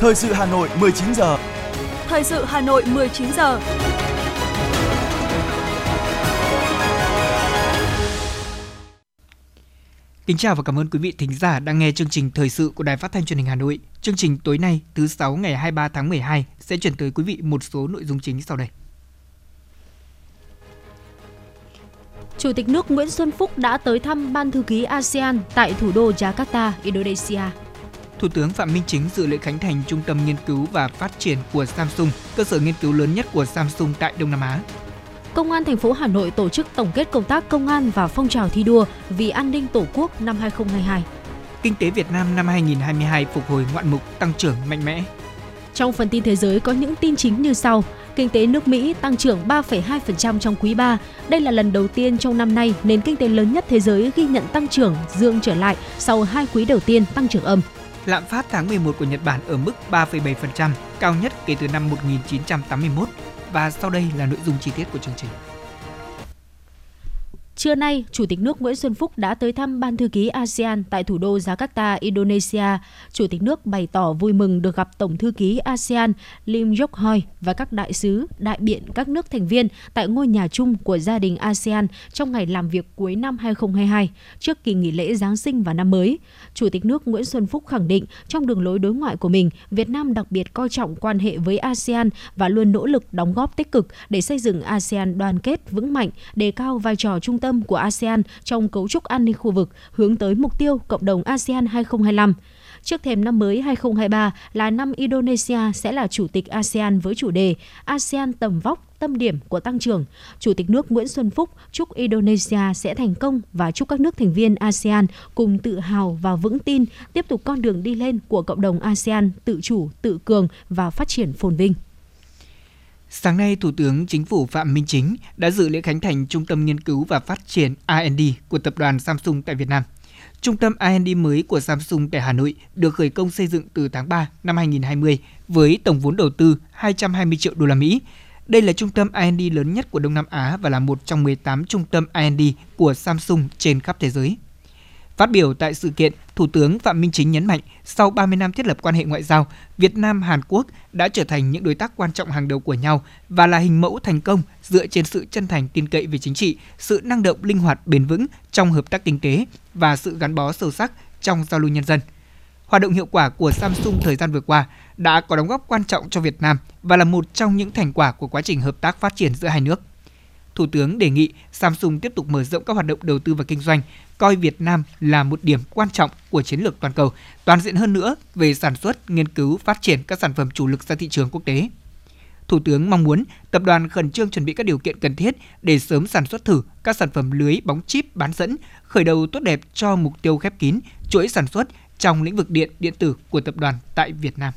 Thời sự Hà Nội 19 giờ. Thời sự Hà Nội 19 giờ. Kính chào và cảm ơn quý vị thính giả đang nghe chương trình thời sự của Đài Phát thanh Truyền hình Hà Nội. Chương trình tối nay, thứ sáu ngày 23 tháng 12 sẽ chuyển tới quý vị một số nội dung chính sau đây. Chủ tịch nước Nguyễn Xuân Phúc đã tới thăm Ban thư ký ASEAN tại thủ đô Jakarta, Indonesia. Thủ tướng Phạm Minh Chính dự lễ khánh thành Trung tâm Nghiên cứu và Phát triển của Samsung, cơ sở nghiên cứu lớn nhất của Samsung tại Đông Nam Á. Công an thành phố Hà Nội tổ chức tổng kết công tác công an và phong trào thi đua vì an ninh Tổ quốc năm 2022. Kinh tế Việt Nam năm 2022 phục hồi ngoạn mục tăng trưởng mạnh mẽ. Trong phần tin thế giới có những tin chính như sau. Kinh tế nước Mỹ tăng trưởng 3,2% trong quý 3. Đây là lần đầu tiên trong năm nay nền kinh tế lớn nhất thế giới ghi nhận tăng trưởng dương trở lại sau hai quý đầu tiên tăng trưởng âm. Lạm phát tháng 11 của Nhật Bản ở mức 3,7%, cao nhất kể từ năm 1981. Và sau đây là nội dung chi tiết của chương trình. Trưa nay, Chủ tịch nước Nguyễn Xuân Phúc đã tới thăm Ban thư ký ASEAN tại thủ đô Jakarta, Indonesia. Chủ tịch nước bày tỏ vui mừng được gặp Tổng thư ký ASEAN Lim Yok Hoi và các đại sứ, đại biện các nước thành viên tại ngôi nhà chung của gia đình ASEAN trong ngày làm việc cuối năm 2022, trước kỳ nghỉ lễ Giáng sinh và năm mới. Chủ tịch nước Nguyễn Xuân Phúc khẳng định trong đường lối đối ngoại của mình, Việt Nam đặc biệt coi trọng quan hệ với ASEAN và luôn nỗ lực đóng góp tích cực để xây dựng ASEAN đoàn kết vững mạnh, đề cao vai trò trung tâm tâm của ASEAN trong cấu trúc an ninh khu vực hướng tới mục tiêu cộng đồng ASEAN 2025. Trước thềm năm mới 2023 là năm Indonesia sẽ là chủ tịch ASEAN với chủ đề ASEAN tầm vóc, tâm điểm của tăng trưởng. Chủ tịch nước Nguyễn Xuân Phúc chúc Indonesia sẽ thành công và chúc các nước thành viên ASEAN cùng tự hào và vững tin tiếp tục con đường đi lên của cộng đồng ASEAN tự chủ, tự cường và phát triển phồn vinh. Sáng nay, Thủ tướng Chính phủ Phạm Minh Chính đã dự lễ khánh thành Trung tâm Nghiên cứu và Phát triển R&D của tập đoàn Samsung tại Việt Nam. Trung tâm R&D mới của Samsung tại Hà Nội được khởi công xây dựng từ tháng 3 năm 2020 với tổng vốn đầu tư 220 triệu đô la Mỹ. Đây là trung tâm R&D lớn nhất của Đông Nam Á và là một trong 18 trung tâm R&D của Samsung trên khắp thế giới. Phát biểu tại sự kiện, Thủ tướng Phạm Minh Chính nhấn mạnh, sau 30 năm thiết lập quan hệ ngoại giao, Việt Nam Hàn Quốc đã trở thành những đối tác quan trọng hàng đầu của nhau và là hình mẫu thành công dựa trên sự chân thành tin cậy về chính trị, sự năng động linh hoạt bền vững trong hợp tác kinh tế và sự gắn bó sâu sắc trong giao lưu nhân dân. Hoạt động hiệu quả của Samsung thời gian vừa qua đã có đóng góp quan trọng cho Việt Nam và là một trong những thành quả của quá trình hợp tác phát triển giữa hai nước. Thủ tướng đề nghị Samsung tiếp tục mở rộng các hoạt động đầu tư và kinh doanh, coi Việt Nam là một điểm quan trọng của chiến lược toàn cầu, toàn diện hơn nữa về sản xuất, nghiên cứu, phát triển các sản phẩm chủ lực ra thị trường quốc tế. Thủ tướng mong muốn tập đoàn khẩn trương chuẩn bị các điều kiện cần thiết để sớm sản xuất thử các sản phẩm lưới bóng chip bán dẫn, khởi đầu tốt đẹp cho mục tiêu khép kín chuỗi sản xuất trong lĩnh vực điện điện tử của tập đoàn tại Việt Nam.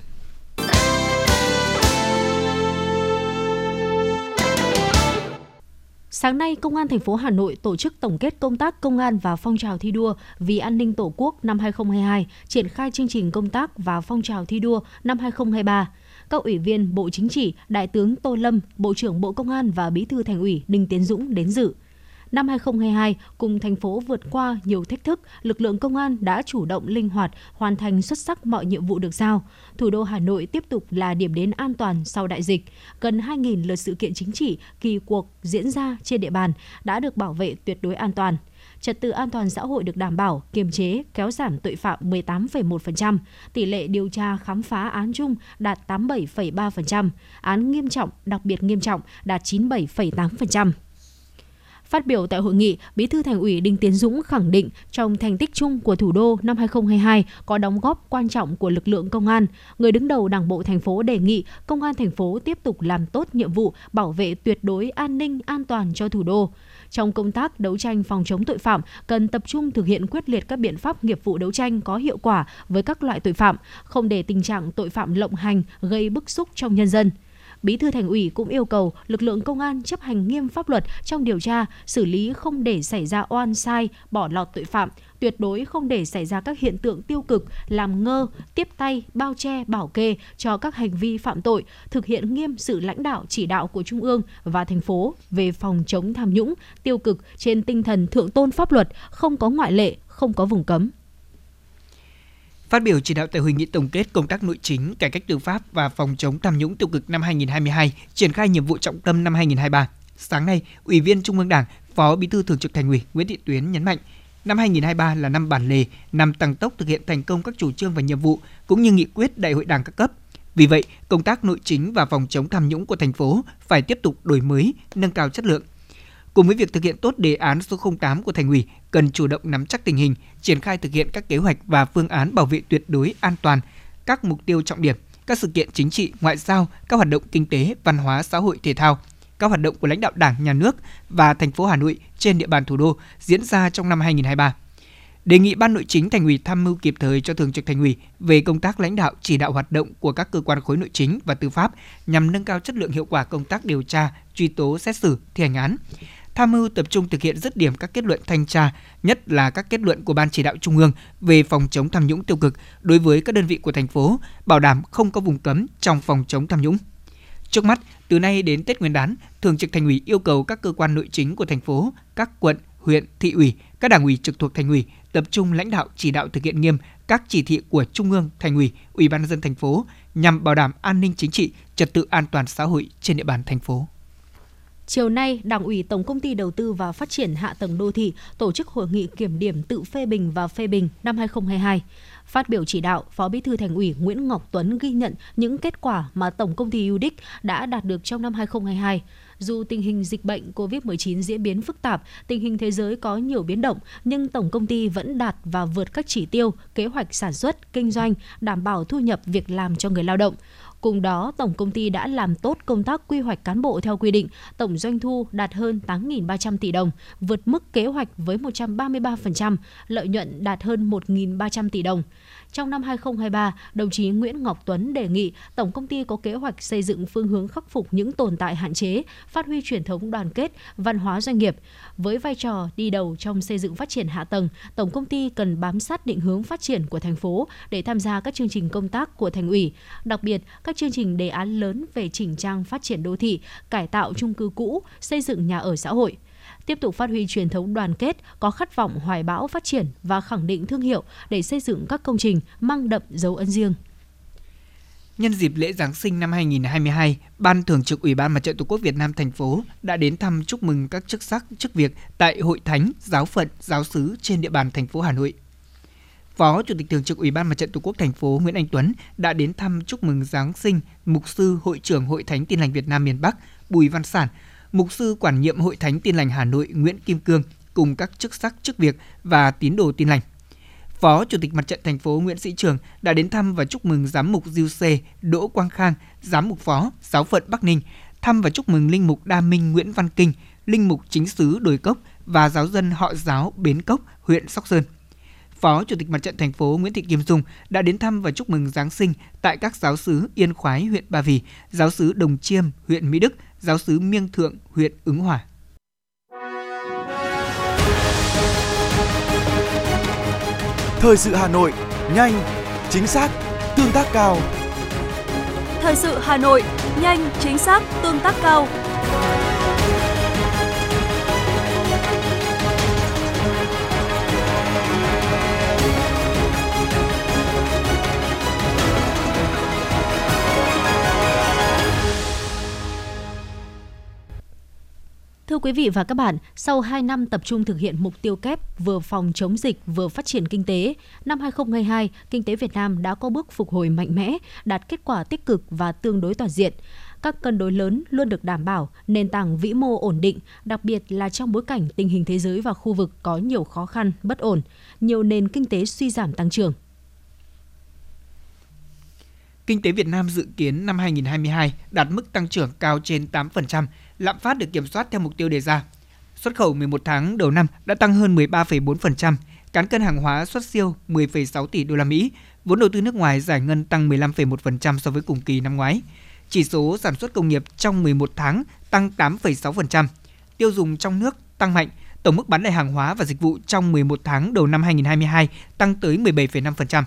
Sáng nay, Công an thành phố Hà Nội tổ chức tổng kết công tác công an và phong trào thi đua vì an ninh Tổ quốc năm 2022, triển khai chương trình công tác và phong trào thi đua năm 2023. Các ủy viên Bộ Chính trị, Đại tướng Tô Lâm, Bộ trưởng Bộ Công an và Bí thư Thành ủy Đinh Tiến Dũng đến dự. Năm 2022, cùng thành phố vượt qua nhiều thách thức, lực lượng công an đã chủ động linh hoạt, hoàn thành xuất sắc mọi nhiệm vụ được giao. Thủ đô Hà Nội tiếp tục là điểm đến an toàn sau đại dịch. Gần 2.000 lượt sự kiện chính trị, kỳ cuộc diễn ra trên địa bàn đã được bảo vệ tuyệt đối an toàn trật tự an toàn xã hội được đảm bảo, kiềm chế, kéo giảm tội phạm 18,1%, tỷ lệ điều tra khám phá án chung đạt 87,3%, án nghiêm trọng, đặc biệt nghiêm trọng đạt 97,8%. Phát biểu tại hội nghị, Bí thư Thành ủy Đinh Tiến Dũng khẳng định trong thành tích chung của thủ đô năm 2022 có đóng góp quan trọng của lực lượng công an. Người đứng đầu Đảng bộ thành phố đề nghị công an thành phố tiếp tục làm tốt nhiệm vụ bảo vệ tuyệt đối an ninh an toàn cho thủ đô. Trong công tác đấu tranh phòng chống tội phạm, cần tập trung thực hiện quyết liệt các biện pháp nghiệp vụ đấu tranh có hiệu quả với các loại tội phạm, không để tình trạng tội phạm lộng hành gây bức xúc trong nhân dân. Bí thư Thành ủy cũng yêu cầu lực lượng công an chấp hành nghiêm pháp luật trong điều tra, xử lý không để xảy ra oan sai, bỏ lọt tội phạm, tuyệt đối không để xảy ra các hiện tượng tiêu cực, làm ngơ, tiếp tay, bao che, bảo kê cho các hành vi phạm tội, thực hiện nghiêm sự lãnh đạo chỉ đạo của Trung ương và thành phố về phòng chống tham nhũng, tiêu cực trên tinh thần thượng tôn pháp luật, không có ngoại lệ, không có vùng cấm. Phát biểu chỉ đạo tại hội nghị tổng kết công tác nội chính, cải cách tư pháp và phòng chống tham nhũng tiêu cực năm 2022, triển khai nhiệm vụ trọng tâm năm 2023. Sáng nay, Ủy viên Trung ương Đảng, Phó Bí thư Thường trực Thành ủy Nguyễn Thị Tuyến nhấn mạnh, năm 2023 là năm bản lề, năm tăng tốc thực hiện thành công các chủ trương và nhiệm vụ cũng như nghị quyết Đại hội Đảng các cấp. Vì vậy, công tác nội chính và phòng chống tham nhũng của thành phố phải tiếp tục đổi mới, nâng cao chất lượng. Cùng với việc thực hiện tốt đề án số 08 của Thành ủy, cần chủ động nắm chắc tình hình, triển khai thực hiện các kế hoạch và phương án bảo vệ tuyệt đối an toàn các mục tiêu trọng điểm, các sự kiện chính trị, ngoại giao, các hoạt động kinh tế, văn hóa, xã hội, thể thao, các hoạt động của lãnh đạo Đảng, Nhà nước và thành phố Hà Nội trên địa bàn thủ đô diễn ra trong năm 2023. Đề nghị Ban Nội chính Thành ủy tham mưu kịp thời cho Thường trực Thành ủy về công tác lãnh đạo chỉ đạo hoạt động của các cơ quan khối nội chính và tư pháp nhằm nâng cao chất lượng hiệu quả công tác điều tra, truy tố, xét xử, thi hành án tham mưu tập trung thực hiện dứt điểm các kết luận thanh tra, nhất là các kết luận của Ban chỉ đạo Trung ương về phòng chống tham nhũng tiêu cực đối với các đơn vị của thành phố, bảo đảm không có vùng cấm trong phòng chống tham nhũng. Trước mắt, từ nay đến Tết Nguyên đán, Thường trực Thành ủy yêu cầu các cơ quan nội chính của thành phố, các quận, huyện, thị ủy, các đảng ủy trực thuộc thành ủy tập trung lãnh đạo chỉ đạo thực hiện nghiêm các chỉ thị của Trung ương, Thành ủy, Ủy ban nhân dân thành phố nhằm bảo đảm an ninh chính trị, trật tự an toàn xã hội trên địa bàn thành phố. Chiều nay, Đảng ủy Tổng công ty Đầu tư và Phát triển Hạ tầng Đô thị tổ chức hội nghị kiểm điểm tự phê bình và phê bình năm 2022. Phát biểu chỉ đạo, Phó Bí thư Thành ủy Nguyễn Ngọc Tuấn ghi nhận những kết quả mà Tổng công ty UDIC đã đạt được trong năm 2022. Dù tình hình dịch bệnh COVID-19 diễn biến phức tạp, tình hình thế giới có nhiều biến động, nhưng tổng công ty vẫn đạt và vượt các chỉ tiêu, kế hoạch sản xuất, kinh doanh, đảm bảo thu nhập việc làm cho người lao động. Cùng đó, tổng công ty đã làm tốt công tác quy hoạch cán bộ theo quy định, tổng doanh thu đạt hơn 8.300 tỷ đồng, vượt mức kế hoạch với 133%, lợi nhuận đạt hơn 1.300 tỷ đồng. Trong năm 2023, đồng chí Nguyễn Ngọc Tuấn đề nghị Tổng công ty có kế hoạch xây dựng phương hướng khắc phục những tồn tại hạn chế, phát huy truyền thống đoàn kết, văn hóa doanh nghiệp. Với vai trò đi đầu trong xây dựng phát triển hạ tầng, Tổng công ty cần bám sát định hướng phát triển của thành phố để tham gia các chương trình công tác của thành ủy, đặc biệt các các chương trình đề án lớn về chỉnh trang phát triển đô thị, cải tạo chung cư cũ, xây dựng nhà ở xã hội tiếp tục phát huy truyền thống đoàn kết, có khát vọng hoài bão phát triển và khẳng định thương hiệu để xây dựng các công trình mang đậm dấu ấn riêng. Nhân dịp lễ Giáng sinh năm 2022, Ban Thường trực Ủy ban Mặt trận Tổ quốc Việt Nam thành phố đã đến thăm chúc mừng các chức sắc, chức việc tại hội thánh, giáo phận, giáo sứ trên địa bàn thành phố Hà Nội. Phó Chủ tịch Thường trực Ủy ban Mặt trận Tổ quốc thành phố Nguyễn Anh Tuấn đã đến thăm chúc mừng Giáng sinh Mục sư Hội trưởng Hội Thánh Tin lành Việt Nam miền Bắc Bùi Văn Sản Mục sư quản nhiệm Hội Thánh Tin lành Hà Nội Nguyễn Kim Cương cùng các chức sắc chức việc và tín đồ tin lành. Phó Chủ tịch Mặt trận thành phố Nguyễn Sĩ Trường đã đến thăm và chúc mừng giám mục Diêu Sê Đỗ Quang Khang, giám mục phó giáo phận Bắc Ninh, thăm và chúc mừng linh mục Đa Minh Nguyễn Văn Kinh, linh mục chính sứ Đồi Cốc và giáo dân họ giáo Bến Cốc, huyện Sóc Sơn. Phó Chủ tịch Mặt trận thành phố Nguyễn Thị Kim Dung đã đến thăm và chúc mừng Giáng sinh tại các giáo sứ Yên Khoái, huyện Ba Vì, giáo sứ Đồng Chiêm, huyện Mỹ Đức, giáo sứ Miêng Thượng, huyện Ứng Hòa. Thời sự Hà Nội, nhanh, chính xác, tương tác cao. Thời sự Hà Nội, nhanh, chính xác, tương tác cao. Thưa quý vị và các bạn, sau 2 năm tập trung thực hiện mục tiêu kép vừa phòng chống dịch vừa phát triển kinh tế, năm 2022, kinh tế Việt Nam đã có bước phục hồi mạnh mẽ, đạt kết quả tích cực và tương đối toàn diện. Các cân đối lớn luôn được đảm bảo, nền tảng vĩ mô ổn định, đặc biệt là trong bối cảnh tình hình thế giới và khu vực có nhiều khó khăn, bất ổn, nhiều nền kinh tế suy giảm tăng trưởng. Kinh tế Việt Nam dự kiến năm 2022 đạt mức tăng trưởng cao trên 8%, lạm phát được kiểm soát theo mục tiêu đề ra. Xuất khẩu 11 tháng đầu năm đã tăng hơn 13,4%, cán cân hàng hóa xuất siêu 10,6 tỷ đô la Mỹ, vốn đầu tư nước ngoài giải ngân tăng 15,1% so với cùng kỳ năm ngoái. Chỉ số sản xuất công nghiệp trong 11 tháng tăng 8,6%, tiêu dùng trong nước tăng mạnh, tổng mức bán lẻ hàng hóa và dịch vụ trong 11 tháng đầu năm 2022 tăng tới 17,5%.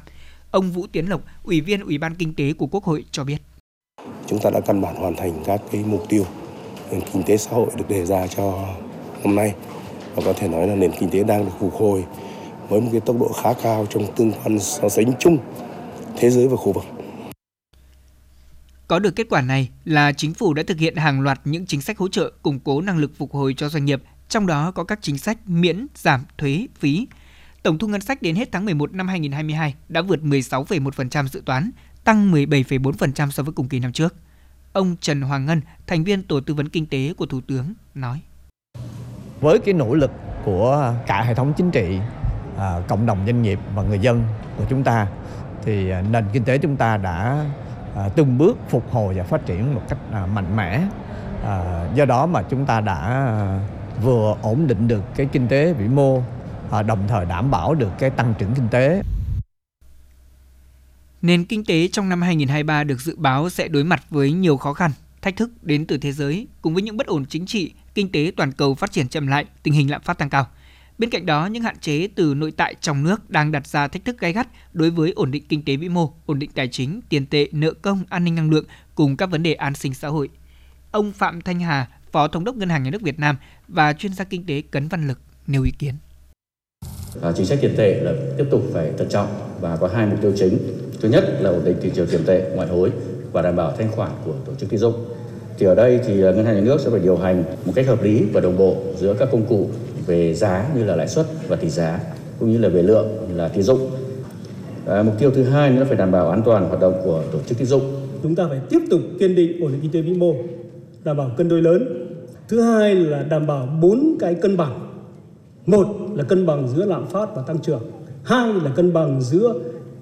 Ông Vũ Tiến Lộc, Ủy viên Ủy ban Kinh tế của Quốc hội cho biết. Chúng ta đã căn bản hoàn thành các cái mục tiêu kinh tế xã hội được đề ra cho năm nay và có thể nói là nền kinh tế đang được phục hồi với một cái tốc độ khá cao trong tương quan so sánh chung thế giới và khu vực. Có được kết quả này là chính phủ đã thực hiện hàng loạt những chính sách hỗ trợ củng cố năng lực phục hồi cho doanh nghiệp, trong đó có các chính sách miễn, giảm thuế, phí. Tổng thu ngân sách đến hết tháng 11 năm 2022 đã vượt 16,1% dự toán, tăng 17,4% so với cùng kỳ năm trước. Ông Trần Hoàng Ngân, thành viên Tổ tư vấn kinh tế của Thủ tướng, nói. Với cái nỗ lực của cả hệ thống chính trị, à, cộng đồng doanh nghiệp và người dân của chúng ta, thì à, nền kinh tế chúng ta đã à, từng bước phục hồi và phát triển một cách mạnh mẽ. Do đó mà chúng ta đã vừa ổn định được cái kinh tế vĩ mô, đồng thời đảm bảo được cái tăng trưởng kinh tế. Nền kinh tế trong năm 2023 được dự báo sẽ đối mặt với nhiều khó khăn, thách thức đến từ thế giới cùng với những bất ổn chính trị, kinh tế toàn cầu phát triển chậm lại, tình hình lạm phát tăng cao. Bên cạnh đó, những hạn chế từ nội tại trong nước đang đặt ra thách thức gay gắt đối với ổn định kinh tế vĩ mô, ổn định tài chính, tiền tệ, nợ công, an ninh năng lượng cùng các vấn đề an sinh xã hội. Ông Phạm Thanh Hà, Phó Thống đốc Ngân hàng Nhà nước Việt Nam và chuyên gia kinh tế Cấn Văn Lực nêu ý kiến. À, chính sách tiền tệ là tiếp tục phải thận trọng và có hai mục tiêu chính. Thứ nhất là ổn định thị trường tiền tệ ngoại hối và đảm bảo thanh khoản của tổ chức tín dụng. Thì ở đây thì ờ, ngân hàng nhà nước sẽ phải điều hành một cách hợp lý và đồng bộ giữa các công cụ về giá như là lãi suất và tỷ giá cũng như là về lượng là tín dụng. À, mục tiêu thứ hai nữa là phải đảm bảo an toàn hoạt động của tổ chức tín dụng. Chúng ta phải tiếp tục kiên định ổn định kinh tế vĩ mô, đảm bảo cân đối lớn. Thứ hai là đảm bảo bốn cái cân bằng. Một là cân bằng giữa lạm phát và tăng trưởng. Hai là cân bằng giữa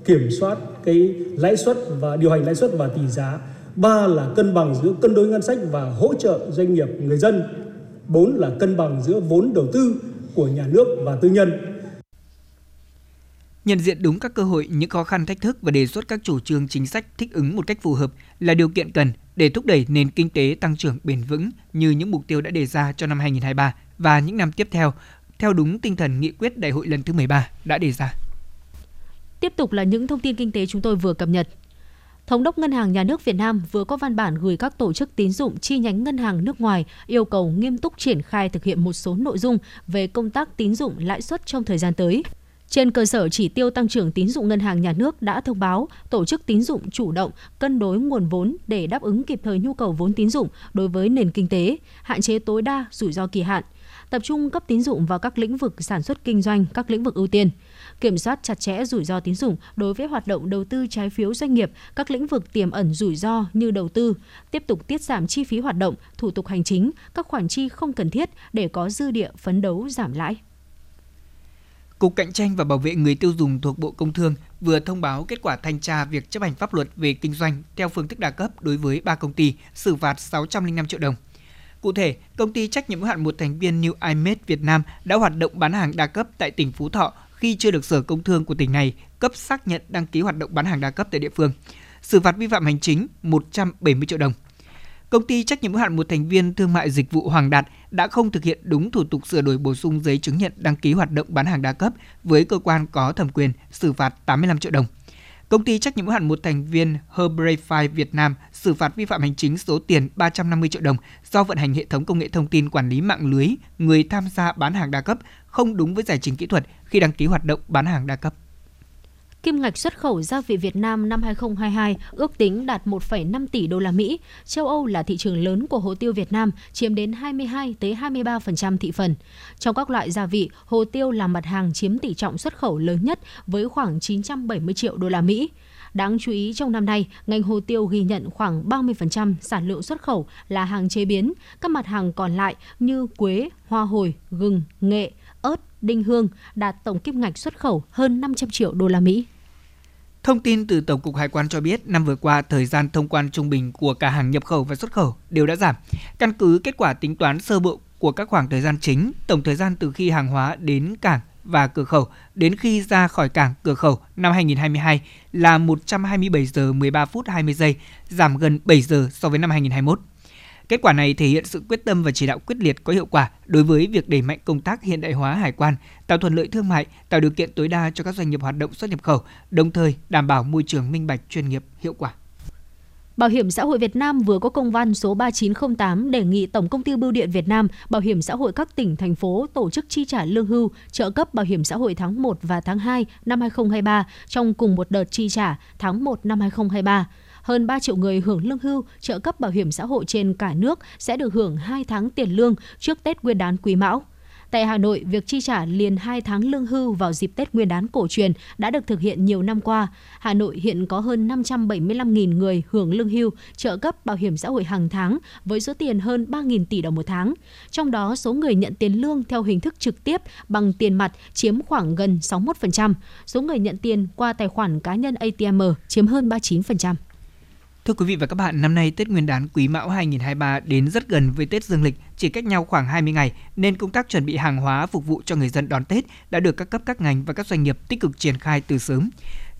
kiểm soát cái lãi suất và điều hành lãi suất và tỷ giá. Ba là cân bằng giữa cân đối ngân sách và hỗ trợ doanh nghiệp người dân bốn là cân bằng giữa vốn đầu tư của nhà nước và tư nhân. Nhận diện đúng các cơ hội, những khó khăn thách thức và đề xuất các chủ trương chính sách thích ứng một cách phù hợp là điều kiện cần để thúc đẩy nền kinh tế tăng trưởng bền vững như những mục tiêu đã đề ra cho năm 2023 và những năm tiếp theo, theo đúng tinh thần nghị quyết đại hội lần thứ 13 đã đề ra. Tiếp tục là những thông tin kinh tế chúng tôi vừa cập nhật. Thống đốc Ngân hàng Nhà nước Việt Nam vừa có văn bản gửi các tổ chức tín dụng chi nhánh ngân hàng nước ngoài yêu cầu nghiêm túc triển khai thực hiện một số nội dung về công tác tín dụng lãi suất trong thời gian tới. Trên cơ sở chỉ tiêu tăng trưởng tín dụng ngân hàng nhà nước đã thông báo tổ chức tín dụng chủ động cân đối nguồn vốn để đáp ứng kịp thời nhu cầu vốn tín dụng đối với nền kinh tế, hạn chế tối đa rủi ro kỳ hạn, tập trung cấp tín dụng vào các lĩnh vực sản xuất kinh doanh, các lĩnh vực ưu tiên kiểm soát chặt chẽ rủi ro tín dụng đối với hoạt động đầu tư trái phiếu doanh nghiệp, các lĩnh vực tiềm ẩn rủi ro như đầu tư, tiếp tục tiết giảm chi phí hoạt động, thủ tục hành chính, các khoản chi không cần thiết để có dư địa phấn đấu giảm lãi. Cục Cạnh tranh và Bảo vệ người tiêu dùng thuộc Bộ Công Thương vừa thông báo kết quả thanh tra việc chấp hành pháp luật về kinh doanh theo phương thức đa cấp đối với 3 công ty, xử phạt 605 triệu đồng. Cụ thể, công ty trách nhiệm hữu hạn một thành viên New iMed Việt Nam đã hoạt động bán hàng đa cấp tại tỉnh Phú Thọ khi chưa được Sở Công Thương của tỉnh này cấp xác nhận đăng ký hoạt động bán hàng đa cấp tại địa phương. Xử phạt vi phạm hành chính 170 triệu đồng. Công ty trách nhiệm hữu hạn một thành viên thương mại dịch vụ Hoàng Đạt đã không thực hiện đúng thủ tục sửa đổi bổ sung giấy chứng nhận đăng ký hoạt động bán hàng đa cấp với cơ quan có thẩm quyền xử phạt 85 triệu đồng. Công ty trách nhiệm hữu hạn một thành viên Herbrify Việt Nam xử phạt vi phạm hành chính số tiền 350 triệu đồng do vận hành hệ thống công nghệ thông tin quản lý mạng lưới người tham gia bán hàng đa cấp không đúng với giải trình kỹ thuật khi đăng ký hoạt động bán hàng đa cấp. Kim ngạch xuất khẩu gia vị Việt Nam năm 2022 ước tính đạt 1,5 tỷ đô la Mỹ. Châu Âu là thị trường lớn của hồ tiêu Việt Nam, chiếm đến 22 tới 23% thị phần. Trong các loại gia vị, hồ tiêu là mặt hàng chiếm tỷ trọng xuất khẩu lớn nhất với khoảng 970 triệu đô la Mỹ. Đáng chú ý trong năm nay, ngành hồ tiêu ghi nhận khoảng 30% sản lượng xuất khẩu là hàng chế biến. Các mặt hàng còn lại như quế, hoa hồi, gừng, nghệ, ớt, đinh hương đạt tổng kim ngạch xuất khẩu hơn 500 triệu đô la Mỹ. Thông tin từ Tổng cục Hải quan cho biết, năm vừa qua, thời gian thông quan trung bình của cả hàng nhập khẩu và xuất khẩu đều đã giảm. Căn cứ kết quả tính toán sơ bộ của các khoảng thời gian chính, tổng thời gian từ khi hàng hóa đến cảng và cửa khẩu đến khi ra khỏi cảng cửa khẩu năm 2022 là 127 giờ 13 phút 20 giây, giảm gần 7 giờ so với năm 2021. Kết quả này thể hiện sự quyết tâm và chỉ đạo quyết liệt có hiệu quả đối với việc đẩy mạnh công tác hiện đại hóa hải quan, tạo thuận lợi thương mại, tạo điều kiện tối đa cho các doanh nghiệp hoạt động xuất nhập khẩu, đồng thời đảm bảo môi trường minh bạch chuyên nghiệp hiệu quả. Bảo hiểm xã hội Việt Nam vừa có công văn số 3908 đề nghị Tổng công ty Bưu điện Việt Nam, Bảo hiểm xã hội các tỉnh, thành phố tổ chức chi trả lương hưu, trợ cấp bảo hiểm xã hội tháng 1 và tháng 2 năm 2023 trong cùng một đợt chi trả tháng 1 năm 2023 hơn 3 triệu người hưởng lương hưu, trợ cấp bảo hiểm xã hội trên cả nước sẽ được hưởng 2 tháng tiền lương trước Tết Nguyên đán Quý Mão. Tại Hà Nội, việc chi trả liền 2 tháng lương hưu vào dịp Tết Nguyên đán cổ truyền đã được thực hiện nhiều năm qua. Hà Nội hiện có hơn 575.000 người hưởng lương hưu, trợ cấp bảo hiểm xã hội hàng tháng với số tiền hơn 3.000 tỷ đồng một tháng. Trong đó, số người nhận tiền lương theo hình thức trực tiếp bằng tiền mặt chiếm khoảng gần 61%, số người nhận tiền qua tài khoản cá nhân ATM chiếm hơn 39%. Thưa quý vị và các bạn, năm nay Tết Nguyên đán Quý Mão 2023 đến rất gần với Tết Dương lịch, chỉ cách nhau khoảng 20 ngày nên công tác chuẩn bị hàng hóa phục vụ cho người dân đón Tết đã được các cấp các ngành và các doanh nghiệp tích cực triển khai từ sớm.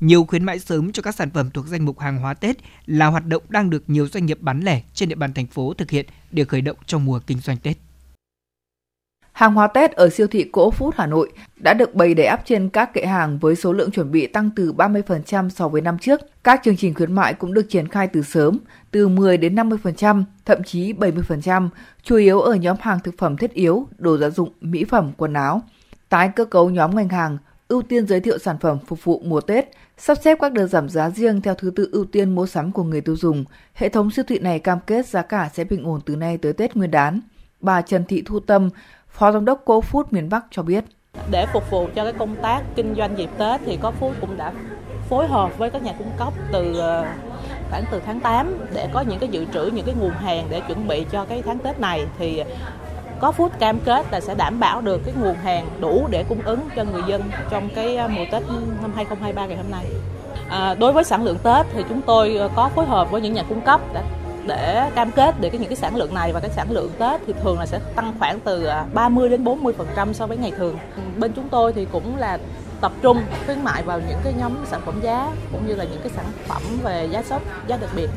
Nhiều khuyến mãi sớm cho các sản phẩm thuộc danh mục hàng hóa Tết là hoạt động đang được nhiều doanh nghiệp bán lẻ trên địa bàn thành phố thực hiện để khởi động trong mùa kinh doanh Tết. Hàng hóa Tết ở siêu thị Cỗ Phút Hà Nội đã được bày để áp trên các kệ hàng với số lượng chuẩn bị tăng từ 30% so với năm trước. Các chương trình khuyến mại cũng được triển khai từ sớm, từ 10 đến 50%, thậm chí 70%, chủ yếu ở nhóm hàng thực phẩm thiết yếu, đồ gia dụng, mỹ phẩm, quần áo. Tái cơ cấu nhóm ngành hàng, ưu tiên giới thiệu sản phẩm phục vụ mùa Tết, sắp xếp các đợt giảm giá riêng theo thứ tự ưu tiên mua sắm của người tiêu dùng. Hệ thống siêu thị này cam kết giá cả sẽ bình ổn từ nay tới Tết Nguyên đán. Bà Trần Thị Thu Tâm, Phó Giám đốc Cô Food miền Bắc cho biết. Để phục vụ cho cái công tác kinh doanh dịp Tết thì Cô Food cũng đã phối hợp với các nhà cung cấp từ ờ, khoảng từ tháng 8 để có những cái dự trữ những cái nguồn hàng để chuẩn bị cho cái tháng Tết này thì có phút cam kết là sẽ đảm bảo được cái nguồn hàng đủ để cung ứng cho người dân trong cái ờ, mùa Tết năm 2023 ngày hôm nay. À, đối với sản lượng Tết thì chúng tôi có phối hợp với những nhà cung cấp đã để cam kết để cái những cái sản lượng này và cái sản lượng Tết thì thường là sẽ tăng khoảng từ à, 30 đến 40 phần trăm so với ngày thường. Ừ, bên chúng tôi thì cũng là tập trung khuyến mại vào những cái nhóm sản phẩm giá cũng như là những cái sản phẩm về giá sốc, giá đặc biệt.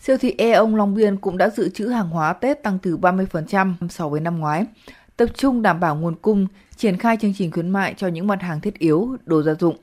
Siêu thị E ông Long Biên cũng đã dự trữ hàng hóa Tết tăng từ 30% so với năm ngoái, tập trung đảm bảo nguồn cung, triển khai chương trình khuyến mại cho những mặt hàng thiết yếu, đồ gia dụng.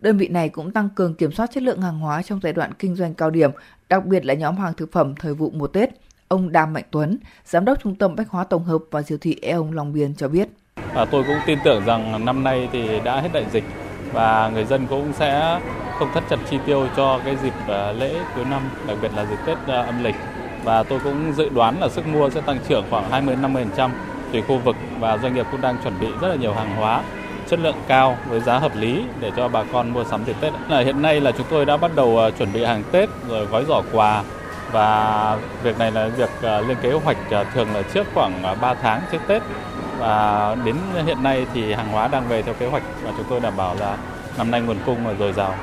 Đơn vị này cũng tăng cường kiểm soát chất lượng hàng hóa trong giai đoạn kinh doanh cao điểm đặc biệt là nhóm hàng thực phẩm thời vụ mùa Tết. Ông Đàm Mạnh Tuấn, Giám đốc Trung tâm Bách hóa Tổng hợp và siêu thị Eon Long Biên cho biết. À, tôi cũng tin tưởng rằng năm nay thì đã hết đại dịch và người dân cũng sẽ không thắt chặt chi tiêu cho cái dịp à, lễ cuối năm, đặc biệt là dịp Tết à, âm lịch. Và tôi cũng dự đoán là sức mua sẽ tăng trưởng khoảng 20-50% tùy khu vực và doanh nghiệp cũng đang chuẩn bị rất là nhiều hàng hóa chất lượng cao với giá hợp lý để cho bà con mua sắm dịp Tết. Là hiện nay là chúng tôi đã bắt đầu ờ, chuẩn bị hàng Tết rồi gói giỏ quà và việc này là việc ờ, lên kế hoạch ờ, thường là trước khoảng 3 tháng trước Tết và đến hiện nay thì hàng hóa đang về theo kế hoạch và chúng tôi đảm bảo là năm nay nguồn cung là dồi dào.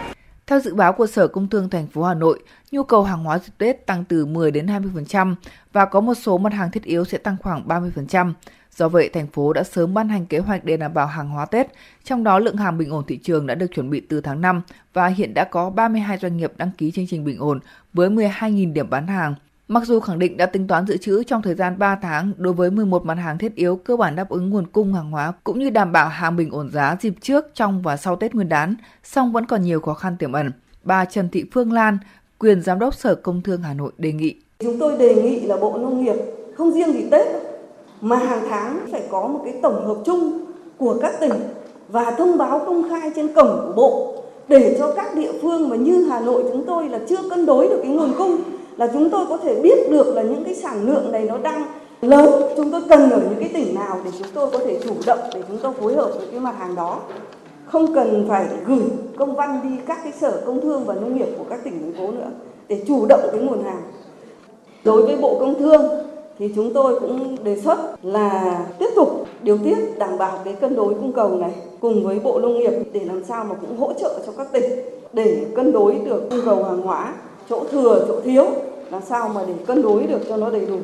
Theo dự báo của Sở Công Thương thành phố Hà Nội, nhu cầu hàng hóa dịp Tết tăng từ 10 đến 20% và có một số mặt hàng thiết yếu sẽ tăng khoảng 30%. Do vậy, thành phố đã sớm ban hành kế hoạch để đảm bảo hàng hóa Tết, trong đó lượng hàng bình ổn thị trường đã được chuẩn bị từ tháng 5 và hiện đã có 32 doanh nghiệp đăng ký chương trình bình ổn với 12.000 điểm bán hàng. Mặc dù khẳng định đã tính toán dự trữ trong thời gian 3 tháng đối với 11 mặt hàng thiết yếu cơ bản đáp ứng nguồn cung hàng hóa cũng như đảm bảo hàng bình ổn giá dịp trước, trong và sau Tết Nguyên đán, song vẫn còn nhiều khó khăn tiềm ẩn. Bà Trần Thị Phương Lan, quyền giám đốc Sở Công Thương Hà Nội đề nghị. Chúng tôi đề nghị là Bộ Nông nghiệp không riêng gì Tết mà hàng tháng phải có một cái tổng hợp chung của các tỉnh và thông báo công khai trên cổng của bộ để cho các địa phương mà như Hà Nội chúng tôi là chưa cân đối được cái nguồn cung, là chúng tôi có thể biết được là những cái sản lượng này nó đang lớn. Chúng tôi cần ở những cái tỉnh nào để chúng tôi có thể chủ động để chúng tôi phối hợp với cái mặt hàng đó. Không cần phải gửi công văn đi các cái sở công thương và nông nghiệp của các tỉnh thành phố nữa để chủ động cái nguồn hàng. Đối với bộ công thương thì chúng tôi cũng đề xuất là tiếp tục điều tiết đảm bảo cái cân đối cung cầu này cùng với Bộ Nông nghiệp để làm sao mà cũng hỗ trợ cho các tỉnh để cân đối được cung cầu hàng hóa, chỗ thừa, chỗ thiếu, làm sao mà để cân đối được cho nó đầy đủ.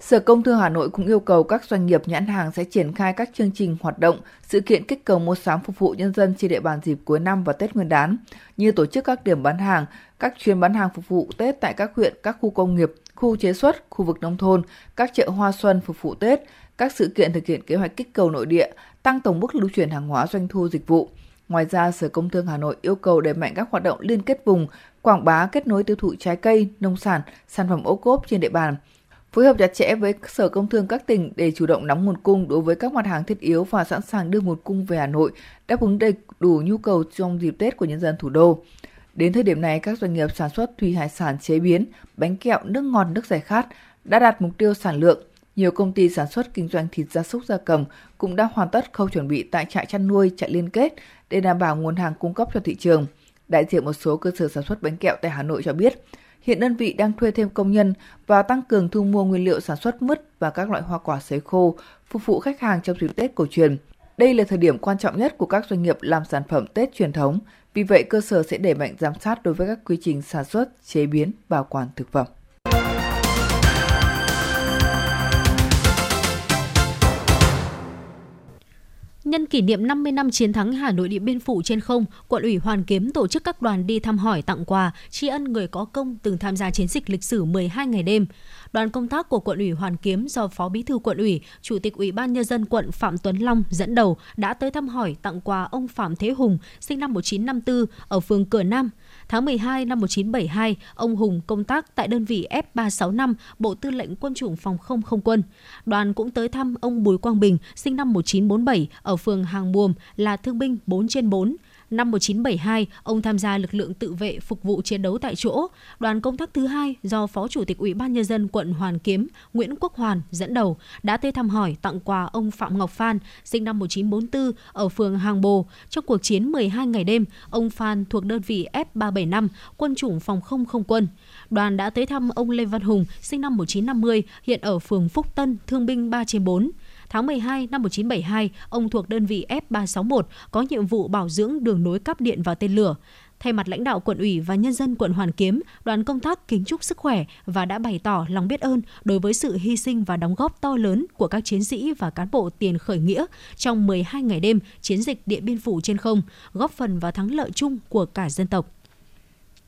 Sở Công Thương Hà Nội cũng yêu cầu các doanh nghiệp nhãn hàng sẽ triển khai các chương trình hoạt động, sự kiện kích cầu mua sắm phục vụ nhân dân trên địa bàn dịp cuối năm và Tết Nguyên đán, như tổ chức các điểm bán hàng, các chuyến bán hàng phục vụ Tết tại các huyện, các khu công nghiệp, khu chế xuất, khu vực nông thôn, các chợ hoa xuân phục vụ Tết, các sự kiện thực hiện kế hoạch kích cầu nội địa, tăng tổng mức lưu chuyển hàng hóa doanh thu dịch vụ. Ngoài ra, Sở Công Thương Hà Nội yêu cầu đẩy mạnh các hoạt động liên kết vùng, quảng bá kết nối tiêu thụ trái cây, nông sản, sản phẩm ô cốp trên địa bàn, phối hợp chặt chẽ với Sở Công Thương các tỉnh để chủ động nắm nguồn cung đối với các mặt hàng thiết yếu và sẵn sàng đưa nguồn cung về Hà Nội, đáp ứng đầy đủ nhu cầu trong dịp Tết của nhân dân thủ đô. Đến thời điểm này, các doanh nghiệp sản xuất thủy hải sản chế biến, bánh kẹo, nước ngọt, nước giải khát đã đạt mục tiêu sản lượng. Nhiều công ty sản xuất kinh doanh thịt gia súc gia cầm cũng đã hoàn tất khâu chuẩn bị tại trại chăn nuôi, trại liên kết để đảm bảo nguồn hàng cung cấp cho thị trường. Đại diện một số cơ sở sản xuất bánh kẹo tại Hà Nội cho biết, hiện đơn vị đang thuê thêm công nhân và tăng cường thu mua nguyên liệu sản xuất mứt và các loại hoa quả sấy khô phục vụ khách hàng trong dịp Tết cổ truyền. Đây là thời điểm quan trọng nhất của các doanh nghiệp làm sản phẩm Tết truyền thống, vì vậy cơ sở sẽ đẩy mạnh giám sát đối với các quy trình sản xuất, chế biến, bảo quản thực phẩm. Nhân kỷ niệm 50 năm chiến thắng Hà Nội Điện Biên Phủ trên không, quận ủy Hoàn Kiếm tổ chức các đoàn đi thăm hỏi tặng quà, tri ân người có công từng tham gia chiến dịch lịch sử 12 ngày đêm. Đoàn công tác của quận ủy Hoàn Kiếm do Phó Bí thư quận ủy, Chủ tịch Ủy ban nhân dân quận Phạm Tuấn Long dẫn đầu đã tới thăm hỏi tặng quà ông Phạm Thế Hùng, sinh năm 1954 ở phường Cửa Nam. Tháng 12 năm 1972, ông Hùng công tác tại đơn vị F365, Bộ Tư lệnh Quân chủng Phòng không không quân. Đoàn cũng tới thăm ông Bùi Quang Bình, sinh năm 1947, ở phường Hàng Buồm, là thương binh 4 trên 4. Năm 1972, ông tham gia lực lượng tự vệ phục vụ chiến đấu tại chỗ. Đoàn công tác thứ hai do Phó Chủ tịch Ủy ban Nhân dân quận Hoàn Kiếm Nguyễn Quốc Hoàn dẫn đầu đã tới thăm hỏi tặng quà ông Phạm Ngọc Phan, sinh năm 1944 ở phường Hàng Bồ. Trong cuộc chiến 12 ngày đêm, ông Phan thuộc đơn vị F375, quân chủng phòng không không quân. Đoàn đã tới thăm ông Lê Văn Hùng, sinh năm 1950, hiện ở phường Phúc Tân, thương binh 3 trên 4. Tháng 12 năm 1972, ông thuộc đơn vị F361 có nhiệm vụ bảo dưỡng đường nối cáp điện và tên lửa. Thay mặt lãnh đạo quận ủy và nhân dân quận Hoàn Kiếm, đoàn công tác kính chúc sức khỏe và đã bày tỏ lòng biết ơn đối với sự hy sinh và đóng góp to lớn của các chiến sĩ và cán bộ tiền khởi nghĩa trong 12 ngày đêm chiến dịch Điện Biên Phủ trên không, góp phần vào thắng lợi chung của cả dân tộc.